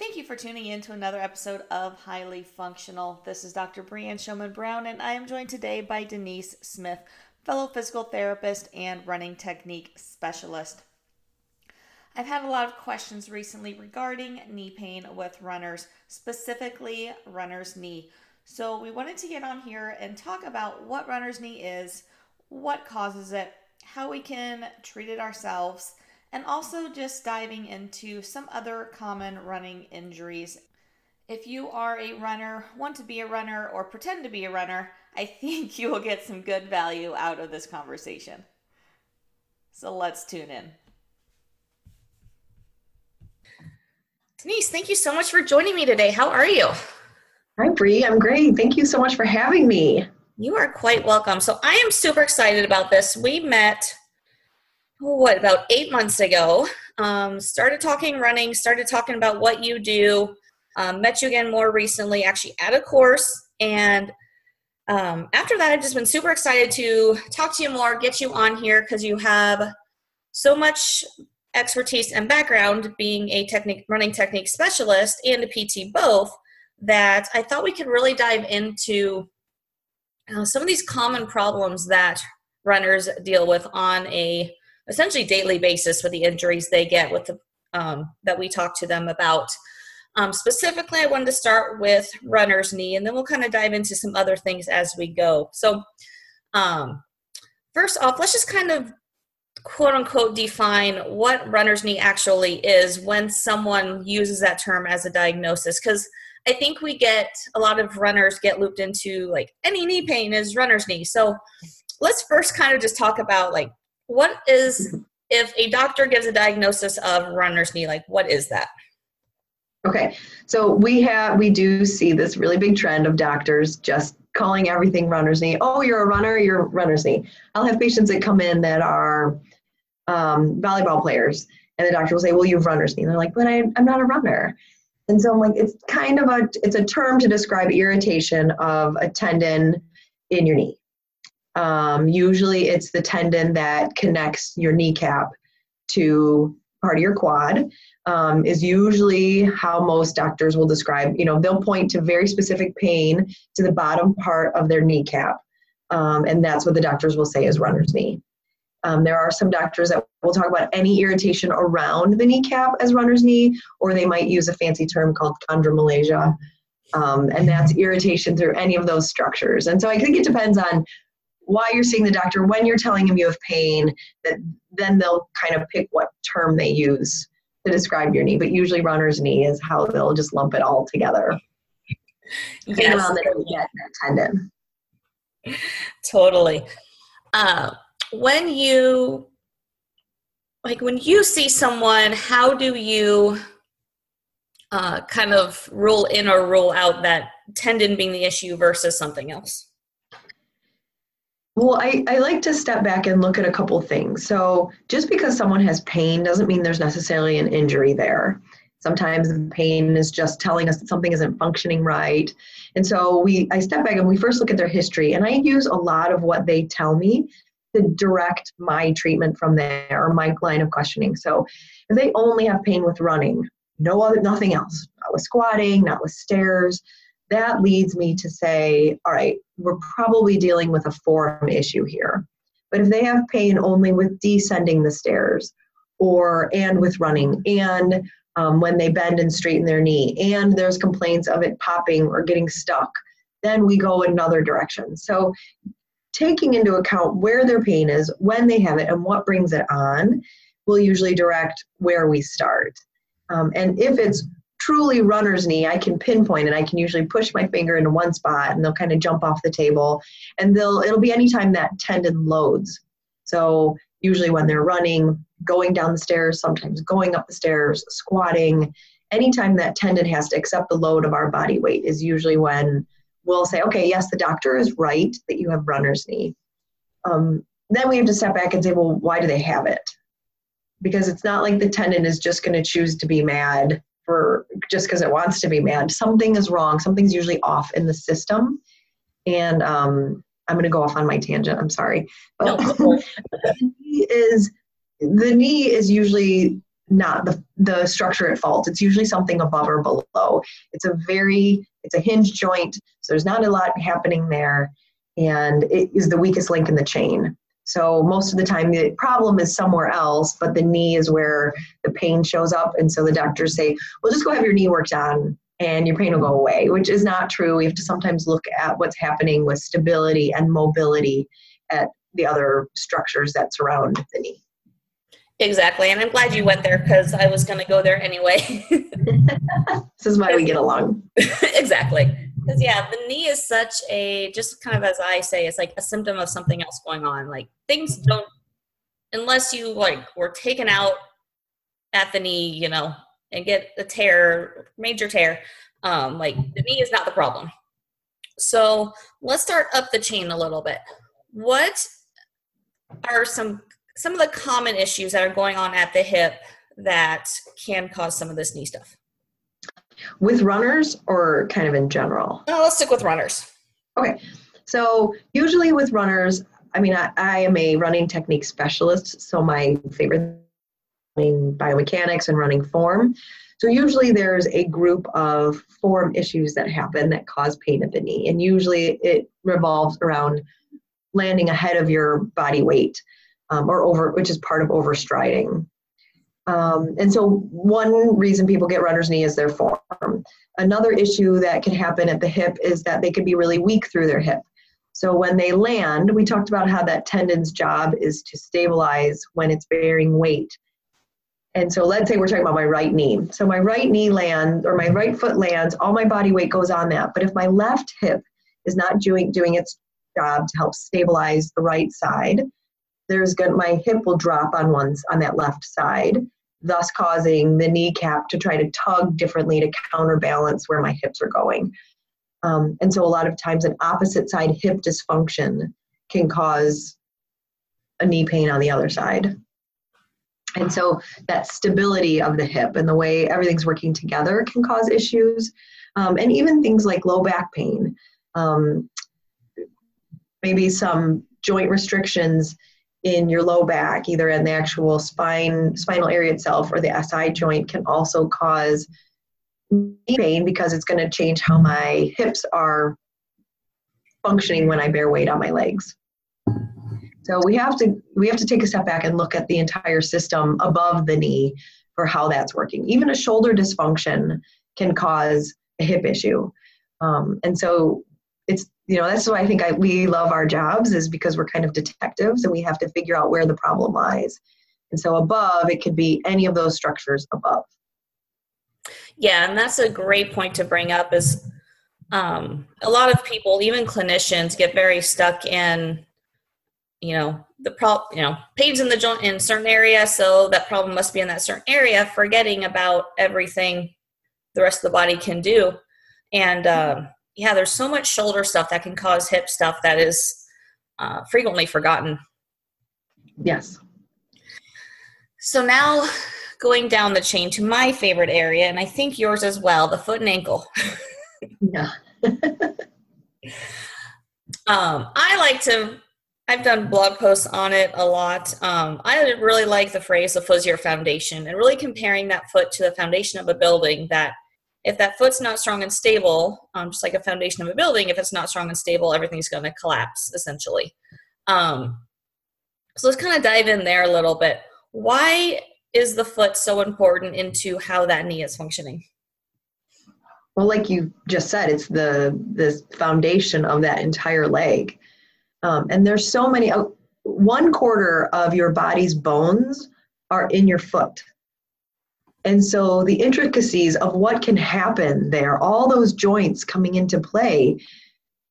Thank you for tuning in to another episode of Highly Functional. This is Dr. Brianne Showman Brown, and I am joined today by Denise Smith, fellow physical therapist and running technique specialist. I've had a lot of questions recently regarding knee pain with runners, specifically runner's knee. So, we wanted to get on here and talk about what runner's knee is, what causes it, how we can treat it ourselves and also just diving into some other common running injuries. If you are a runner, want to be a runner, or pretend to be a runner, I think you will get some good value out of this conversation. So let's tune in. Denise, thank you so much for joining me today. How are you? Hi, Bree. I'm great. Thank you so much for having me. You are quite welcome. So I am super excited about this. We met what about eight months ago um, started talking running started talking about what you do. Um, met you again more recently actually at a course. And um, after that i've just been super excited to talk to you more get you on here because you have so much expertise and background being a technique running technique specialist and a pt both that i thought we could really dive into uh, some of these common problems that runners deal with on a essentially daily basis with the injuries they get with the um, that we talk to them about. Um, specifically, I wanted to start with runner's knee, and then we'll kind of dive into some other things as we go. So, um, first off, let's just kind of quote unquote define what runner's knee actually is when someone uses that term as a diagnosis. Because I think we get a lot of runners get looped into like any knee pain is runner's knee. So, let's first kind of just talk about like what is if a doctor gives a diagnosis of runner's knee like what is that? Okay so we have we do see this really big trend of doctors just calling everything runner's knee. Oh you're a runner you're runner's knee. I'll have patients that come in that are um, volleyball players and the doctor will say well you have runner's knee. And they're like but I, i'm not a runner. And so i'm like it's kind of a it's a term to describe irritation of a tendon in your knee um, usually, it's the tendon that connects your kneecap to part of your quad. Um, is usually how most doctors will describe. You know, they'll point to very specific pain to the bottom part of their kneecap, um, and that's what the doctors will say is runner's knee. Um, there are some doctors that will talk about any irritation around the kneecap as runner's knee, or they might use a fancy term called chondromalacia, um, and that's irritation through any of those structures. And so I think it depends on why you're seeing the doctor, when you're telling him you have pain, that then they'll kind of pick what term they use to describe your knee. But usually runner's knee is how they'll just lump it all together. Yes. The tendon. Totally. Uh, when you like when you see someone, how do you uh, kind of rule in or rule out that tendon being the issue versus something else? Well, I, I like to step back and look at a couple things. So, just because someone has pain doesn't mean there's necessarily an injury there. Sometimes the pain is just telling us that something isn't functioning right. And so we I step back and we first look at their history and I use a lot of what they tell me to direct my treatment from there or my line of questioning. So if they only have pain with running, no other nothing else, not with squatting, not with stairs, that leads me to say, all right, we're probably dealing with a form issue here. But if they have pain only with descending the stairs or and with running and um, when they bend and straighten their knee and there's complaints of it popping or getting stuck, then we go another direction. So taking into account where their pain is, when they have it, and what brings it on will usually direct where we start. Um, and if it's truly runner's knee, I can pinpoint and I can usually push my finger into one spot and they'll kind of jump off the table and they'll it'll be anytime that tendon loads. So usually when they're running, going down the stairs, sometimes going up the stairs, squatting, anytime that tendon has to accept the load of our body weight is usually when we'll say, okay, yes, the doctor is right that you have runner's knee. Um, then we have to step back and say, well, why do they have it? Because it's not like the tendon is just going to choose to be mad for just because it wants to be mad. Something is wrong. Something's usually off in the system. And um, I'm going to go off on my tangent. I'm sorry. But no. the knee is the knee is usually not the, the structure at fault. It's usually something above or below. It's a very, it's a hinge joint, so there's not a lot happening there, and it is the weakest link in the chain. So most of the time the problem is somewhere else, but the knee is where the pain shows up. And so the doctors say, well, just go have your knee worked on and your pain will go away, which is not true. We have to sometimes look at what's happening with stability and mobility at the other structures that surround the knee. Exactly. And I'm glad you went there because I was going to go there anyway. this is why we get along. exactly. Because, yeah, the knee is such a, just kind of as I say, it's like a symptom of something else going on. Like things don't, unless you like were taken out at the knee, you know, and get a tear, major tear, um, like the knee is not the problem. So let's start up the chain a little bit. What are some some of the common issues that are going on at the hip that can cause some of this knee stuff? With runners or kind of in general? Oh, let's stick with runners. Okay. So usually with runners, I mean, I, I am a running technique specialist, so my favorite running biomechanics and running form. So usually there's a group of form issues that happen that cause pain at the knee, and usually it revolves around landing ahead of your body weight, um, or over, which is part of overstriding. Um, and so one reason people get runner's knee is their form. Another issue that can happen at the hip is that they could be really weak through their hip. So when they land, we talked about how that tendon's job is to stabilize when it's bearing weight. And so let's say we're talking about my right knee. So my right knee lands or my right foot lands, all my body weight goes on that. But if my left hip is not doing doing its job to help stabilize the right side, there's going my hip will drop on one's on that left side, thus causing the kneecap to try to tug differently to counterbalance where my hips are going. Um, and so a lot of times an opposite side hip dysfunction can cause a knee pain on the other side. And so that stability of the hip and the way everything's working together can cause issues. Um, and even things like low back pain, um, maybe some joint restrictions in your low back, either in the actual spine, spinal area itself or the SI joint, can also cause knee pain because it's going to change how my hips are functioning when I bear weight on my legs. So we have to we have to take a step back and look at the entire system above the knee for how that's working. Even a shoulder dysfunction can cause a hip issue, um, and so it's you know that's why I think I, we love our jobs is because we're kind of detectives and we have to figure out where the problem lies. And so above it could be any of those structures above. Yeah, and that's a great point to bring up. Is um, a lot of people, even clinicians, get very stuck in you know the problem you know pains in the joint in certain area so that problem must be in that certain area forgetting about everything the rest of the body can do and um, yeah there's so much shoulder stuff that can cause hip stuff that is uh, frequently forgotten. Yes. So now going down the chain to my favorite area and i think yours as well the foot and ankle. Yeah. Um, i like to I've done blog posts on it a lot. Um, I really like the phrase the foot's your foundation and really comparing that foot to the foundation of a building that if that foot's not strong and stable, um, just like a foundation of a building, if it's not strong and stable, everything's going to collapse essentially. Um, so let's kind of dive in there a little bit. Why is the foot so important into how that knee is functioning? Well, like you just said, it's the the foundation of that entire leg. Um, and there's so many, uh, one quarter of your body's bones are in your foot. And so the intricacies of what can happen there, all those joints coming into play,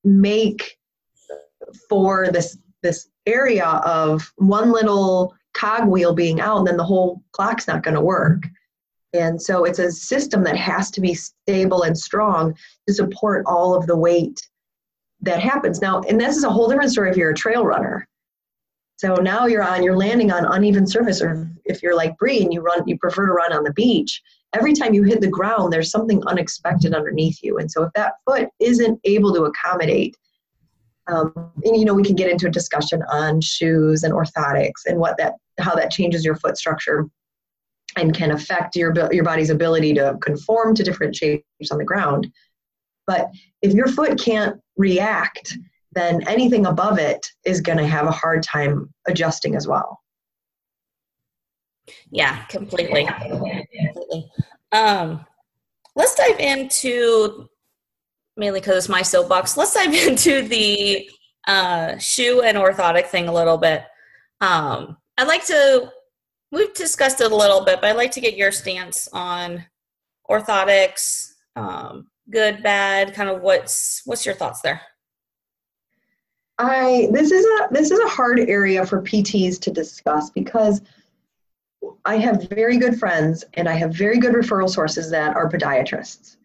make for this this area of one little cogwheel being out, and then the whole clock's not going to work. And so it's a system that has to be stable and strong to support all of the weight that happens. Now, and this is a whole different story if you're a trail runner. So now you're on, you're landing on uneven surface, or if you're like Bree and you run, you prefer to run on the beach. Every time you hit the ground, there's something unexpected underneath you, and so if that foot isn't able to accommodate, um, and you know, we can get into a discussion on shoes and orthotics and what that, how that changes your foot structure. and can affect your your body's ability to conform to different shapes on the ground. But if your foot can't react, then anything above it is going to have a hard time adjusting as well. Yeah, completely. Um, let's dive into mainly because it's my soapbox. Let's dive into the uh, shoe and orthotic thing a little bit. Um, I'd like to. We've discussed it a little bit, but I'd like to get your stance on orthotics, um, good, bad, kind of what's what's your thoughts there? I this is a this is a hard area for PTs to discuss because I have very good friends and I have very good referral sources that are podiatrists.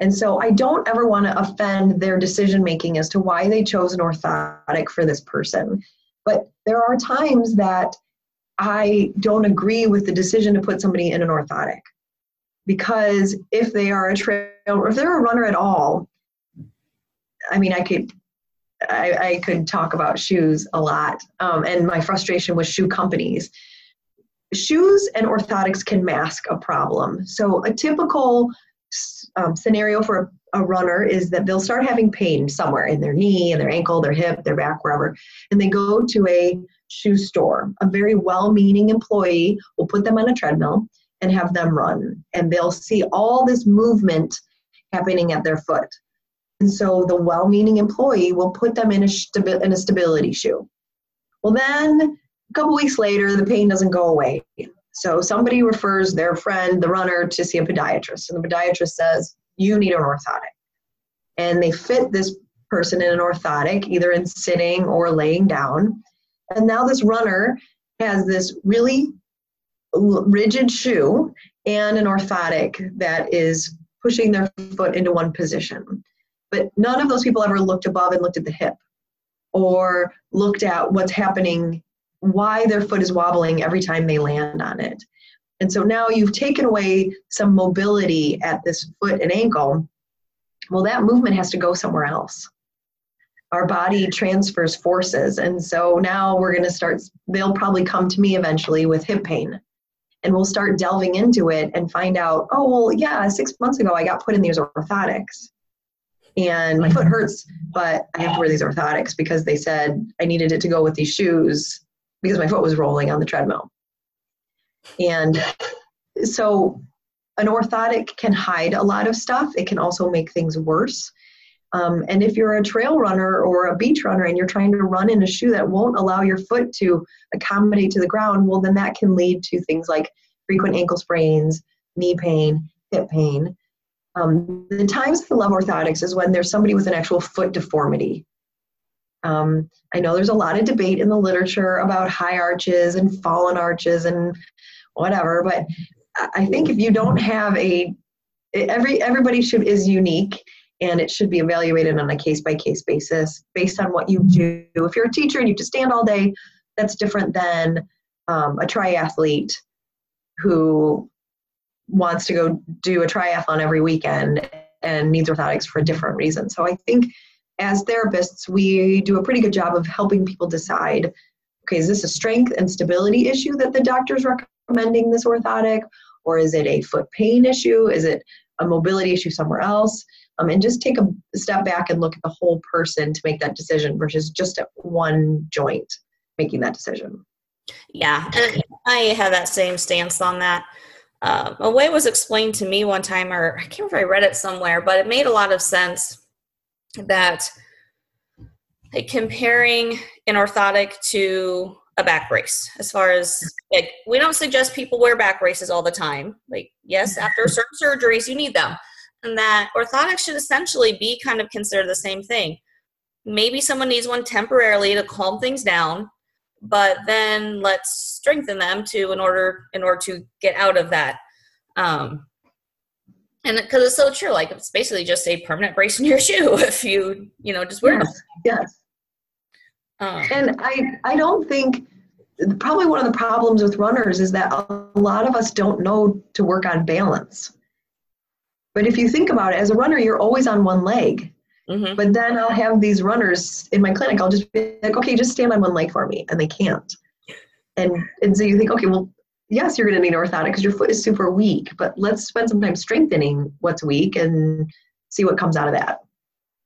And so I don't ever want to offend their decision making as to why they chose an orthotic for this person. But there are times that I don't agree with the decision to put somebody in an orthotic. Because if they are a trail or if they're a runner at all, I mean, I could I, I could talk about shoes a lot um, and my frustration with shoe companies. Shoes and orthotics can mask a problem. So a typical um, scenario for a, a runner is that they'll start having pain somewhere in their knee, in their ankle, their hip, their back, wherever, and they go to a shoe store. A very well-meaning employee will put them on a treadmill and have them run, and they'll see all this movement happening at their foot. And so the well-meaning employee will put them in a, stabi- in a stability shoe. Well, then a couple weeks later, the pain doesn't go away. So somebody refers their friend, the runner, to see a podiatrist, and the podiatrist says, "You need an orthotic." And they fit this person in an orthotic, either in sitting or laying down. And now this runner has this really rigid shoe and an orthotic that is pushing their foot into one position. But none of those people ever looked above and looked at the hip or looked at what's happening why their foot is wobbling every time they land on it. And so now you've taken away some mobility at this foot and ankle. Well, that movement has to go somewhere else. Our body transfers forces. And so now we're going to start, they'll probably come to me eventually with hip pain. And we'll start delving into it and find out, oh, well, yeah, six months ago I got put in these orthotics. And my foot hurts, but I have to wear these orthotics because they said I needed it to go with these shoes because my foot was rolling on the treadmill. And so an orthotic can hide a lot of stuff. It can also make things worse. Um, and if you're a trail runner or a beach runner and you're trying to run in a shoe that won't allow your foot to accommodate to the ground, well, then that can lead to things like frequent ankle sprains, knee pain, hip pain. Um, the times I love orthotics is when there's somebody with an actual foot deformity. Um, I know there's a lot of debate in the literature about high arches and fallen arches and whatever, but I think if you don't have a every everybody should is unique and it should be evaluated on a case by case basis based on what you do. If you're a teacher and you have to stand all day, that's different than um, a triathlete who wants to go do a triathlon every weekend and needs orthotics for a different reason. So I think as therapists, we do a pretty good job of helping people decide okay, is this a strength and stability issue that the doctor's recommending this orthotic? Or is it a foot pain issue? Is it a mobility issue somewhere else? Um, and just take a step back and look at the whole person to make that decision versus just at one joint making that decision. Yeah, and I have that same stance on that. Uh, a way was explained to me one time, or I can't remember if I read it somewhere, but it made a lot of sense that like comparing an orthotic to a back brace as far as like we don't suggest people wear back braces all the time. Like yes after certain surgeries you need them. And that orthotics should essentially be kind of considered the same thing. Maybe someone needs one temporarily to calm things down but then let's strengthen them to in order in order to get out of that um, and because it's so true like it's basically just a permanent brace in your shoe if you you know just wear yes, them yes. Um, and i i don't think probably one of the problems with runners is that a lot of us don't know to work on balance. But if you think about it as a runner you're always on one leg. Mm-hmm. but then i'll have these runners in my clinic i'll just be like okay just stand on one leg for me and they can't. And and so you think okay well yes, you're going to need orthotic because your foot is super weak, but let's spend some time strengthening what's weak and see what comes out of that.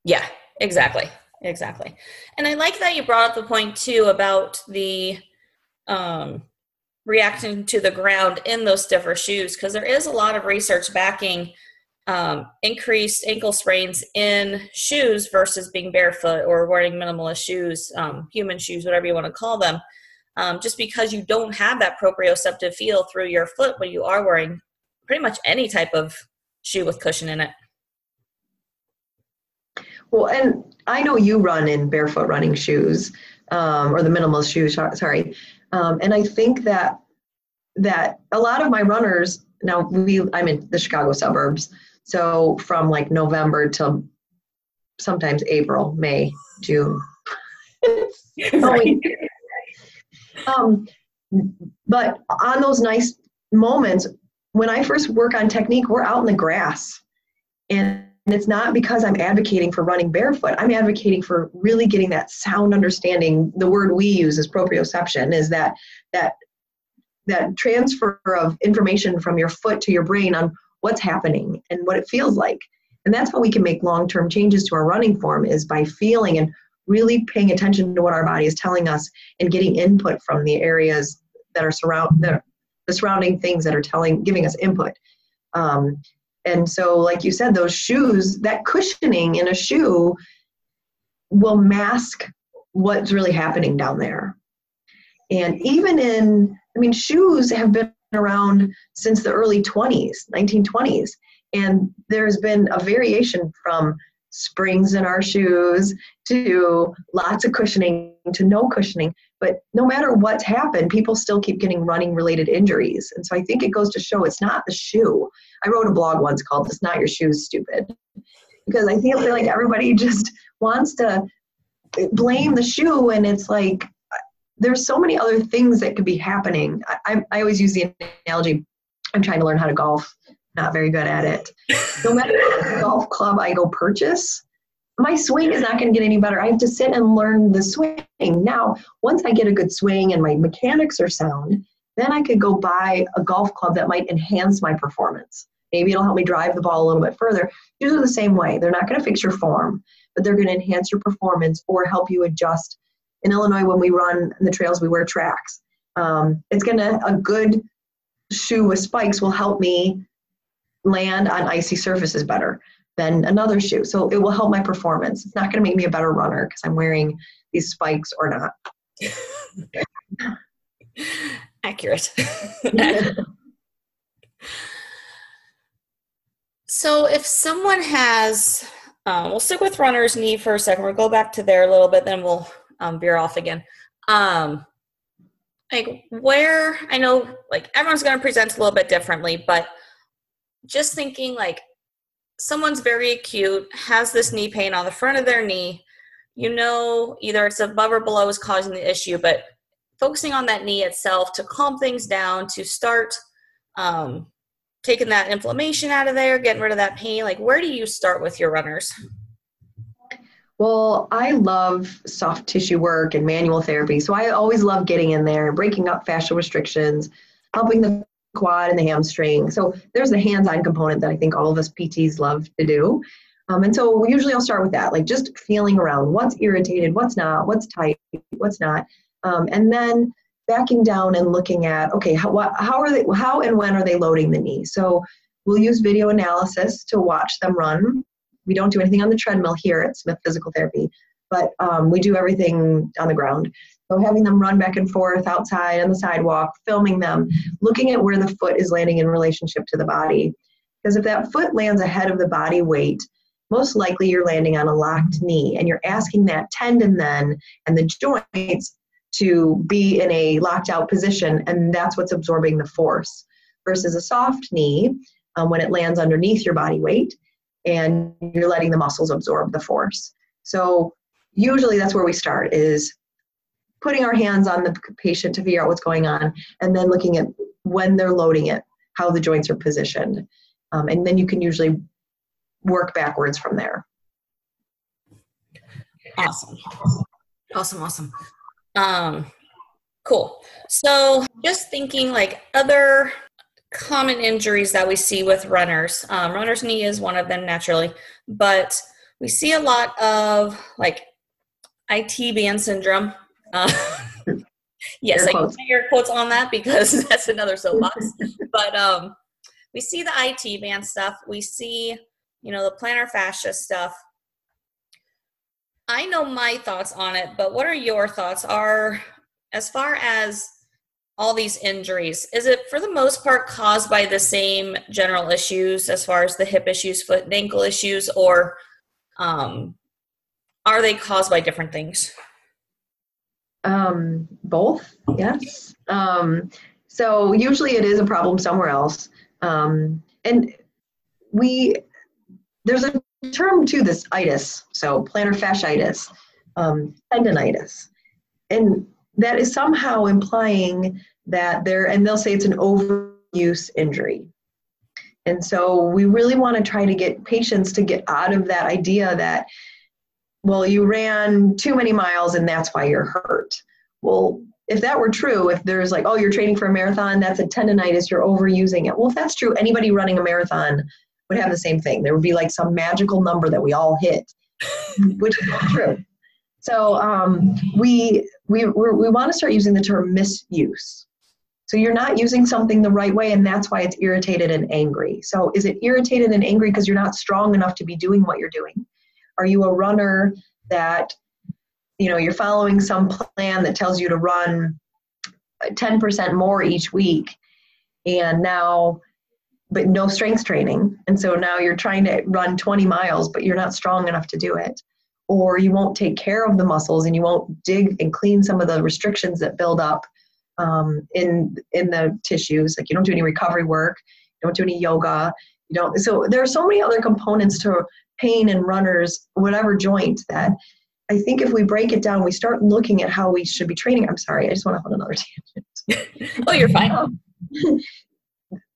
Yeah, exactly. Exactly. And I like that you brought up the point too about the um, reacting to the ground in those stiffer shoes because there is a lot of research backing um, increased ankle sprains in shoes versus being barefoot or wearing minimalist shoes, um, human shoes, whatever you want to call them. Um, just because you don't have that proprioceptive feel through your foot when you are wearing pretty much any type of shoe with cushion in it. Well, and I know you run in barefoot running shoes um, or the minimalist shoes. Sorry, um, and I think that that a lot of my runners now we I'm in the Chicago suburbs, so from like November till sometimes April, May, June. um, but on those nice moments, when I first work on technique, we're out in the grass, and it's not because I'm advocating for running barefoot. I'm advocating for really getting that sound understanding. The word we use is proprioception, is that that that transfer of information from your foot to your brain on what's happening and what it feels like. And that's how we can make long-term changes to our running form is by feeling and really paying attention to what our body is telling us and getting input from the areas that are surround that the surrounding things that are telling giving us input. Um, and so, like you said, those shoes, that cushioning in a shoe will mask what's really happening down there. And even in, I mean, shoes have been around since the early 20s, 1920s. And there's been a variation from springs in our shoes to lots of cushioning to no cushioning. But no matter what's happened, people still keep getting running related injuries. And so I think it goes to show it's not the shoe. I wrote a blog once called It's Not Your Shoes Stupid. Because I feel like everybody just wants to blame the shoe and it's like uh, there's so many other things that could be happening. I, I, I always use the analogy I'm trying to learn how to golf, not very good at it. No matter what golf club I go purchase, my swing is not going to get any better. I have to sit and learn the swing. Now, once I get a good swing and my mechanics are sound, then I could go buy a golf club that might enhance my performance. Maybe it'll help me drive the ball a little bit further. Usually the same way. They're not going to fix your form, but they're going to enhance your performance or help you adjust. In Illinois, when we run the trails, we wear tracks. Um, it's going to, a good shoe with spikes will help me land on icy surfaces better than another shoe. So it will help my performance. It's not going to make me a better runner because I'm wearing these spikes or not. Accurate. so if someone has, um, we'll stick with runner's knee for a second. We'll go back to there a little bit, then we'll um, veer off again. Um, like where I know, like everyone's going to present a little bit differently, but just thinking like someone's very acute, has this knee pain on the front of their knee, you know, either it's above or below is causing the issue, but focusing on that knee itself to calm things down, to start um, taking that inflammation out of there, getting rid of that pain. Like, where do you start with your runners? Well, I love soft tissue work and manual therapy. So I always love getting in there, breaking up fascial restrictions, helping the quad and the hamstring. So there's the hands-on component that I think all of us PTs love to do. Um, and so usually I'll start with that, like just feeling around what's irritated, what's not, what's tight, what's not, um, and then backing down and looking at okay, how what, how are they, how and when are they loading the knee? So we'll use video analysis to watch them run. We don't do anything on the treadmill here at Smith Physical Therapy, but um, we do everything on the ground. So having them run back and forth outside on the sidewalk, filming them, looking at where the foot is landing in relationship to the body. Because if that foot lands ahead of the body weight, most likely you're landing on a locked knee and you're asking that tendon then and the joints to be in a locked out position and that's what's absorbing the force versus a soft knee um, when it lands underneath your body weight and you're letting the muscles absorb the force so usually that's where we start is putting our hands on the patient to figure out what's going on and then looking at when they're loading it how the joints are positioned um, and then you can usually work backwards from there awesome awesome awesome um Cool. So just thinking like other common injuries that we see with runners. Um, runner's knee is one of them naturally, but we see a lot of like IT band syndrome. Uh, yes, I can put your quotes on that because that's another soapbox. but um, we see the IT band stuff. We see, you know, the plantar fascia stuff. I know my thoughts on it, but what are your thoughts? Are as far as all these injuries, is it for the most part caused by the same general issues as far as the hip issues, foot and ankle issues, or um, are they caused by different things? Um, both, yes. Um, so usually it is a problem somewhere else. Um, and we, there's a term to this itis, so plantar fasciitis, um, tendonitis. And that is somehow implying that there, and they'll say it's an overuse injury. And so we really want to try to get patients to get out of that idea that, well, you ran too many miles and that's why you're hurt. Well, if that were true, if there's like, oh, you're training for a marathon, that's a tendonitis, you're overusing it. Well, if that's true, anybody running a marathon would have the same thing. There would be like some magical number that we all hit, which is not true. So um, we we we want to start using the term misuse. So you're not using something the right way, and that's why it's irritated and angry. So is it irritated and angry because you're not strong enough to be doing what you're doing? Are you a runner that you know you're following some plan that tells you to run 10% more each week, and now but no strength training, and so now you're trying to run 20 miles, but you're not strong enough to do it. Or you won't take care of the muscles and you won't dig and clean some of the restrictions that build up um, in in the tissues. Like you don't do any recovery work don't do any yoga you don't so there are so many other components to pain and runners whatever joint that i think if we break it down we start looking at how we should be training i'm sorry i just want to hold another tangent oh you're fine um,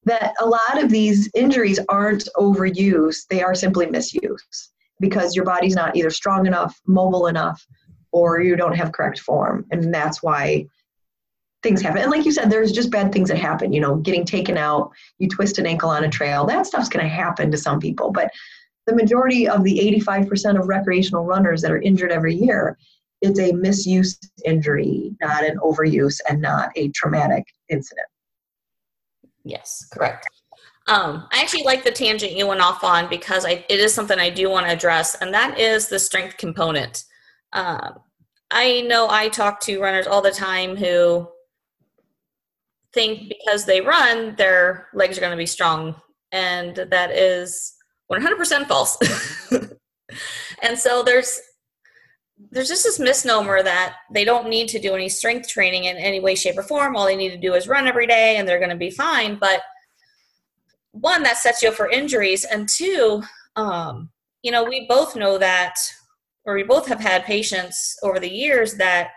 that a lot of these injuries aren't overuse they are simply misuse because your body's not either strong enough, mobile enough, or you don't have correct form. And that's why things happen. And like you said, there's just bad things that happen, you know, getting taken out, you twist an ankle on a trail, that stuff's going to happen to some people. But the majority of the 85% of recreational runners that are injured every year, it's a misuse injury, not an overuse and not a traumatic incident. Yes, correct. Um, I actually like the tangent you went off on because I, it is something I do want to address, and that is the strength component. Um, I know I talk to runners all the time who think because they run, their legs are going to be strong, and that is 100% false. and so there's there's just this misnomer that they don't need to do any strength training in any way, shape, or form. All they need to do is run every day, and they're going to be fine. But one that sets you up for injuries and two um, you know we both know that or we both have had patients over the years that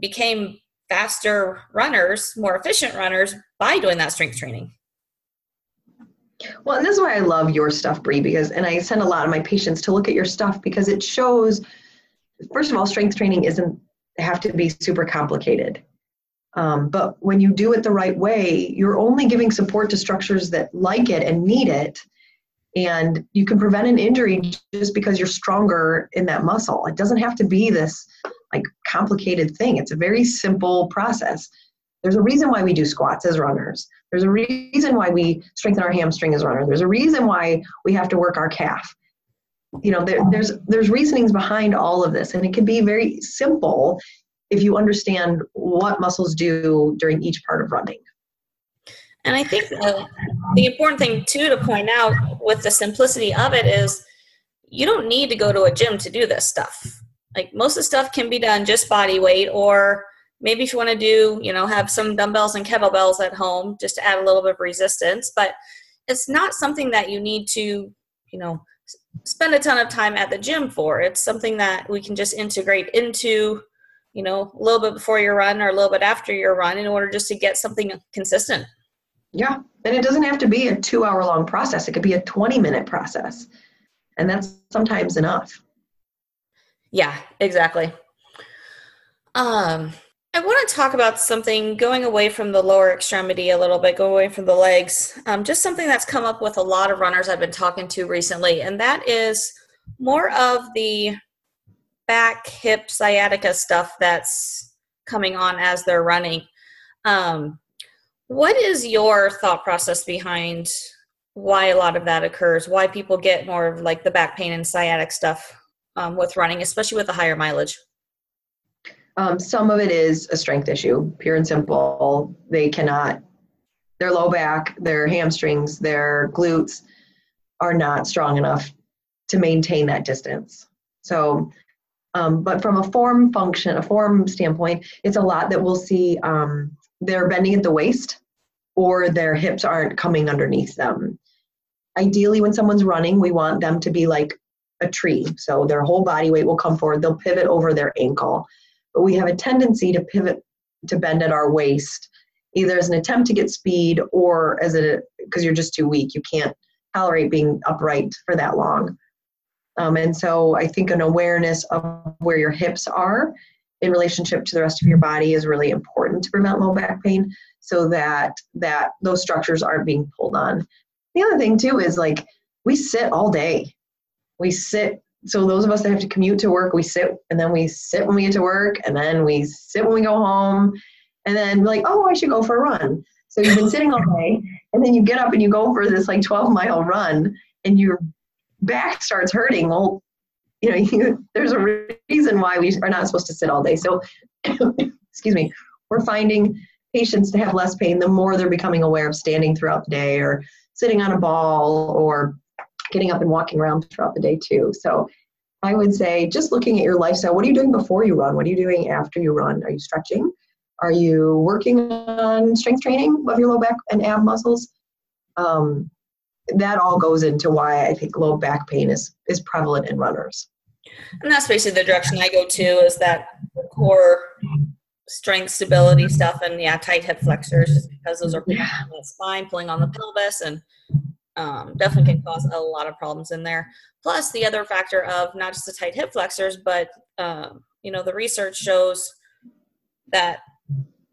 became faster runners more efficient runners by doing that strength training well and this is why i love your stuff Bree because and i send a lot of my patients to look at your stuff because it shows first of all strength training isn't have to be super complicated um, but when you do it the right way, you're only giving support to structures that like it and need it. And you can prevent an injury just because you're stronger in that muscle. It doesn't have to be this like complicated thing. It's a very simple process. There's a reason why we do squats as runners. There's a reason why we strengthen our hamstring as runners. There's a reason why we have to work our calf. You know, there, there's there's reasonings behind all of this, and it can be very simple if you understand what muscles do during each part of running. And I think the, the important thing too to point out with the simplicity of it is you don't need to go to a gym to do this stuff. Like most of the stuff can be done just body weight or maybe if you want to do, you know, have some dumbbells and kettlebells at home just to add a little bit of resistance, but it's not something that you need to, you know, spend a ton of time at the gym for. It's something that we can just integrate into you know, a little bit before your run or a little bit after your run in order just to get something consistent. Yeah. And it doesn't have to be a two hour long process, it could be a 20 minute process. And that's sometimes enough. Yeah, exactly. Um, I want to talk about something going away from the lower extremity a little bit, going away from the legs. Um, just something that's come up with a lot of runners I've been talking to recently, and that is more of the back, hip, sciatica stuff that's coming on as they're running. Um, what is your thought process behind why a lot of that occurs? Why people get more of like the back pain and sciatic stuff um, with running, especially with the higher mileage? Um, some of it is a strength issue, pure and simple. They cannot, their low back, their hamstrings, their glutes are not strong enough to maintain that distance. So, um, but from a form function, a form standpoint, it's a lot that we'll see um, they're bending at the waist or their hips aren't coming underneath them. Ideally, when someone's running, we want them to be like a tree. So their whole body weight will come forward, they'll pivot over their ankle. But we have a tendency to pivot to bend at our waist, either as an attempt to get speed or as a because you're just too weak. You can't tolerate being upright for that long. Um, and so I think an awareness of where your hips are in relationship to the rest of your body is really important to prevent low back pain so that that those structures aren't being pulled on. The other thing too is like we sit all day. We sit so those of us that have to commute to work, we sit and then we sit when we get to work and then we sit when we go home and then like, oh, I should go for a run. So you've been sitting all day and then you get up and you go for this like 12 mile run and your back starts hurting. Well, you know, you, there's a reason why we are not supposed to sit all day. So, excuse me, we're finding patients to have less pain the more they're becoming aware of standing throughout the day or sitting on a ball or getting up and walking around throughout the day too. So I would say just looking at your lifestyle. What are you doing before you run? What are you doing after you run? Are you stretching? Are you working on strength training of your low back and ab muscles? Um, that all goes into why I think low back pain is is prevalent in runners. And that's basically the direction I go to is that core strength stability stuff and yeah, tight hip flexors just because those are pulling yeah. on the spine, pulling on the pelvis and um, definitely can cause a lot of problems in there. Plus the other factor of not just the tight hip flexors, but um, you know, the research shows that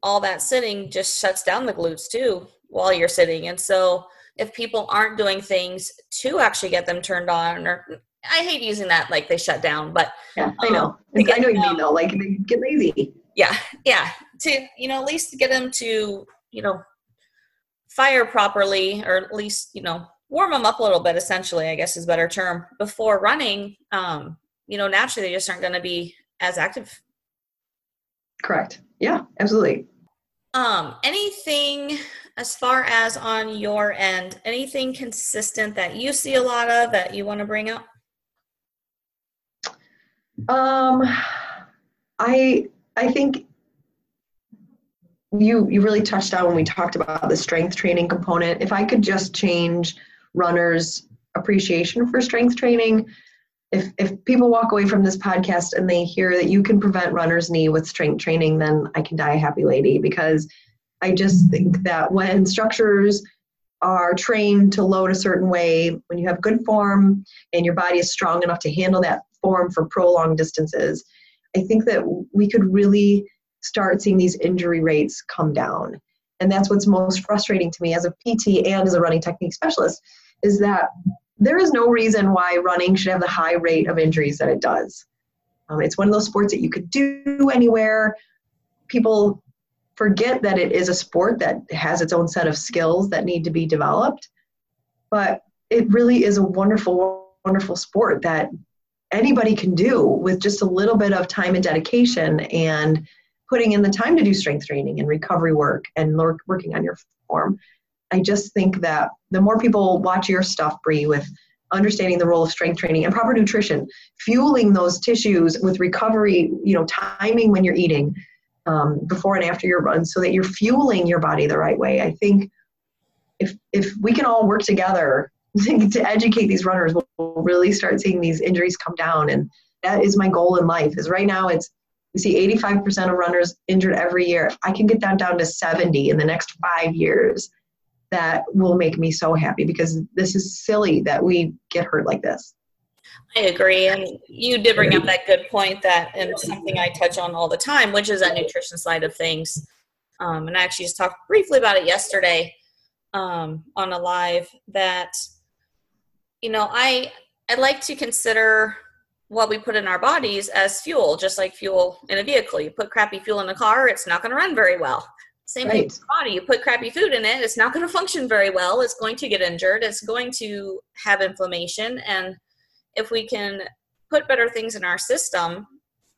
all that sitting just shuts down the glutes too while you're sitting. And so if people aren't doing things to actually get them turned on or I hate using that like they shut down, but yeah, I know. Um, I know you mean though. Like they get lazy. Yeah, yeah. To you know, at least get them to you know fire properly, or at least you know warm them up a little bit. Essentially, I guess is a better term before running. Um, you know, naturally they just aren't going to be as active. Correct. Yeah, absolutely. Um, anything as far as on your end, anything consistent that you see a lot of that you want to bring up? Um, I I think you you really touched on when we talked about the strength training component. If I could just change runners' appreciation for strength training, if if people walk away from this podcast and they hear that you can prevent runner's knee with strength training, then I can die a happy lady because I just think that when structures are trained to load a certain way, when you have good form and your body is strong enough to handle that form for prolonged distances, I think that we could really start seeing these injury rates come down. And that's what's most frustrating to me as a PT and as a running technique specialist is that there is no reason why running should have the high rate of injuries that it does. Um, it's one of those sports that you could do anywhere. People forget that it is a sport that has its own set of skills that need to be developed. But it really is a wonderful, wonderful sport that anybody can do with just a little bit of time and dedication and putting in the time to do strength training and recovery work and working on your form. I just think that the more people watch your stuff, Bree, with understanding the role of strength training and proper nutrition, fueling those tissues with recovery, you know, timing when you're eating, um, before and after your run, so that you're fueling your body the right way. I think if if we can all work together to educate these runners, we'll really start seeing these injuries come down. And that is my goal in life. Is right now it's we see 85% of runners injured every year. I can get that down to 70 in the next five years. That will make me so happy because this is silly that we get hurt like this. I agree. And you did bring up that good point that, and something I touch on all the time, which is that nutrition side of things. Um, and I actually just talked briefly about it yesterday um, on a live that, you know, I, I like to consider what we put in our bodies as fuel, just like fuel in a vehicle. You put crappy fuel in a car, it's not going to run very well. Same right. thing with body. You put crappy food in it, it's not going to function very well. It's going to get injured. It's going to have inflammation. And if we can put better things in our system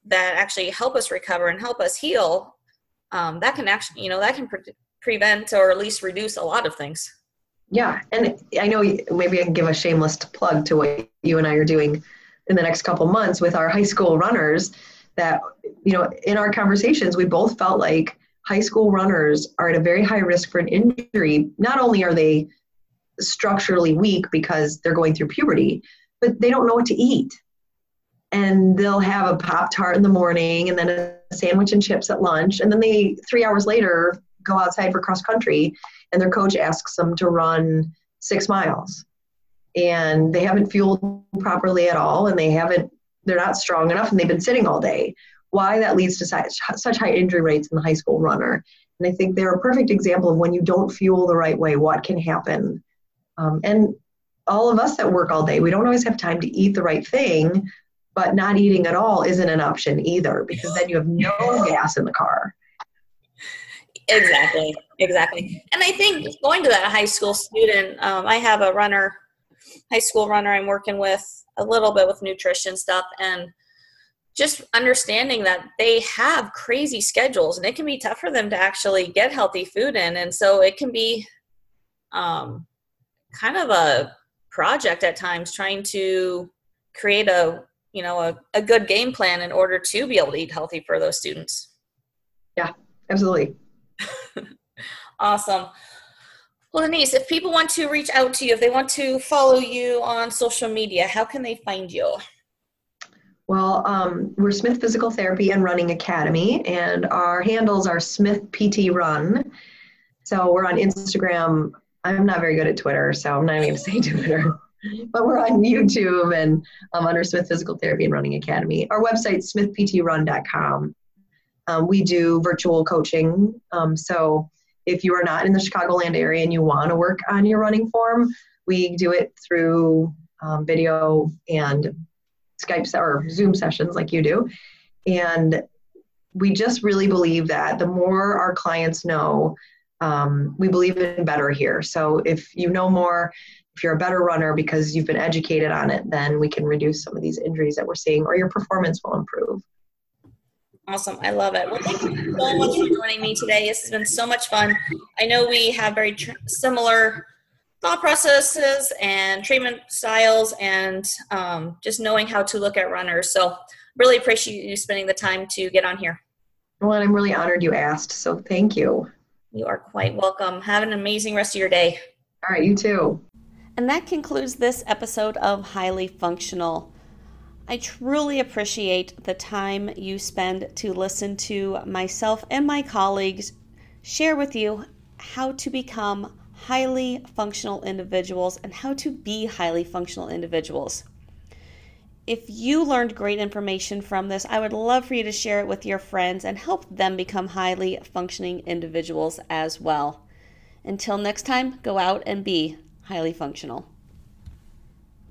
that actually help us recover and help us heal, um, that can actually, you know, that can pre- prevent or at least reduce a lot of things. Yeah, and I know maybe I can give a shameless plug to what you and I are doing in the next couple months with our high school runners. That you know, in our conversations, we both felt like high school runners are at a very high risk for an injury. Not only are they structurally weak because they're going through puberty, but they don't know what to eat. And they'll have a Pop Tart in the morning and then a sandwich and chips at lunch. And then they, three hours later, go outside for cross country and their coach asks them to run six miles. And they haven't fueled properly at all and they haven't, they're not strong enough and they've been sitting all day. Why that leads to such, such high injury rates in the high school runner. And I think they're a perfect example of when you don't fuel the right way, what can happen. Um, and all of us that work all day, we don't always have time to eat the right thing, but not eating at all isn't an option either because then you have no gas in the car. Exactly, exactly. And I think going to that high school student, um, I have a runner, high school runner I'm working with a little bit with nutrition stuff and just understanding that they have crazy schedules and it can be tough for them to actually get healthy food in. And so it can be um, kind of a project at times trying to create a you know a, a good game plan in order to be able to eat healthy for those students. Yeah absolutely. Awesome. Well denise if people want to reach out to you if they want to follow you on social media how can they find you well, um, we're Smith Physical Therapy and Running Academy, and our handles are Smith PT Run. So we're on Instagram, I'm not very good at Twitter, so I'm not even going to say Twitter. but we're on YouTube and um, under Smith Physical Therapy and Running Academy. Our website, smithptrun.com. Um, we do virtual coaching. Um, so if you are not in the Chicagoland area and you want to work on your running form, we do it through um, video and Skype or Zoom sessions like you do. And we just really believe that the more our clients know um, we believe in better here. So if you know more, if you're a better runner because you've been educated on it, then we can reduce some of these injuries that we're seeing or your performance will improve. Awesome. I love it. Well, thank you so much for joining me today. This has been so much fun. I know we have very tr- similar thought processes and treatment styles and um, just knowing how to look at runners. So, really appreciate you spending the time to get on here. Well, I'm really honored you asked. So, thank you. You are quite welcome. Have an amazing rest of your day. All right, you too. And that concludes this episode of Highly Functional. I truly appreciate the time you spend to listen to myself and my colleagues share with you how to become highly functional individuals and how to be highly functional individuals. If you learned great information from this, I would love for you to share it with your friends and help them become highly functioning individuals as well. Until next time, go out and be highly functional.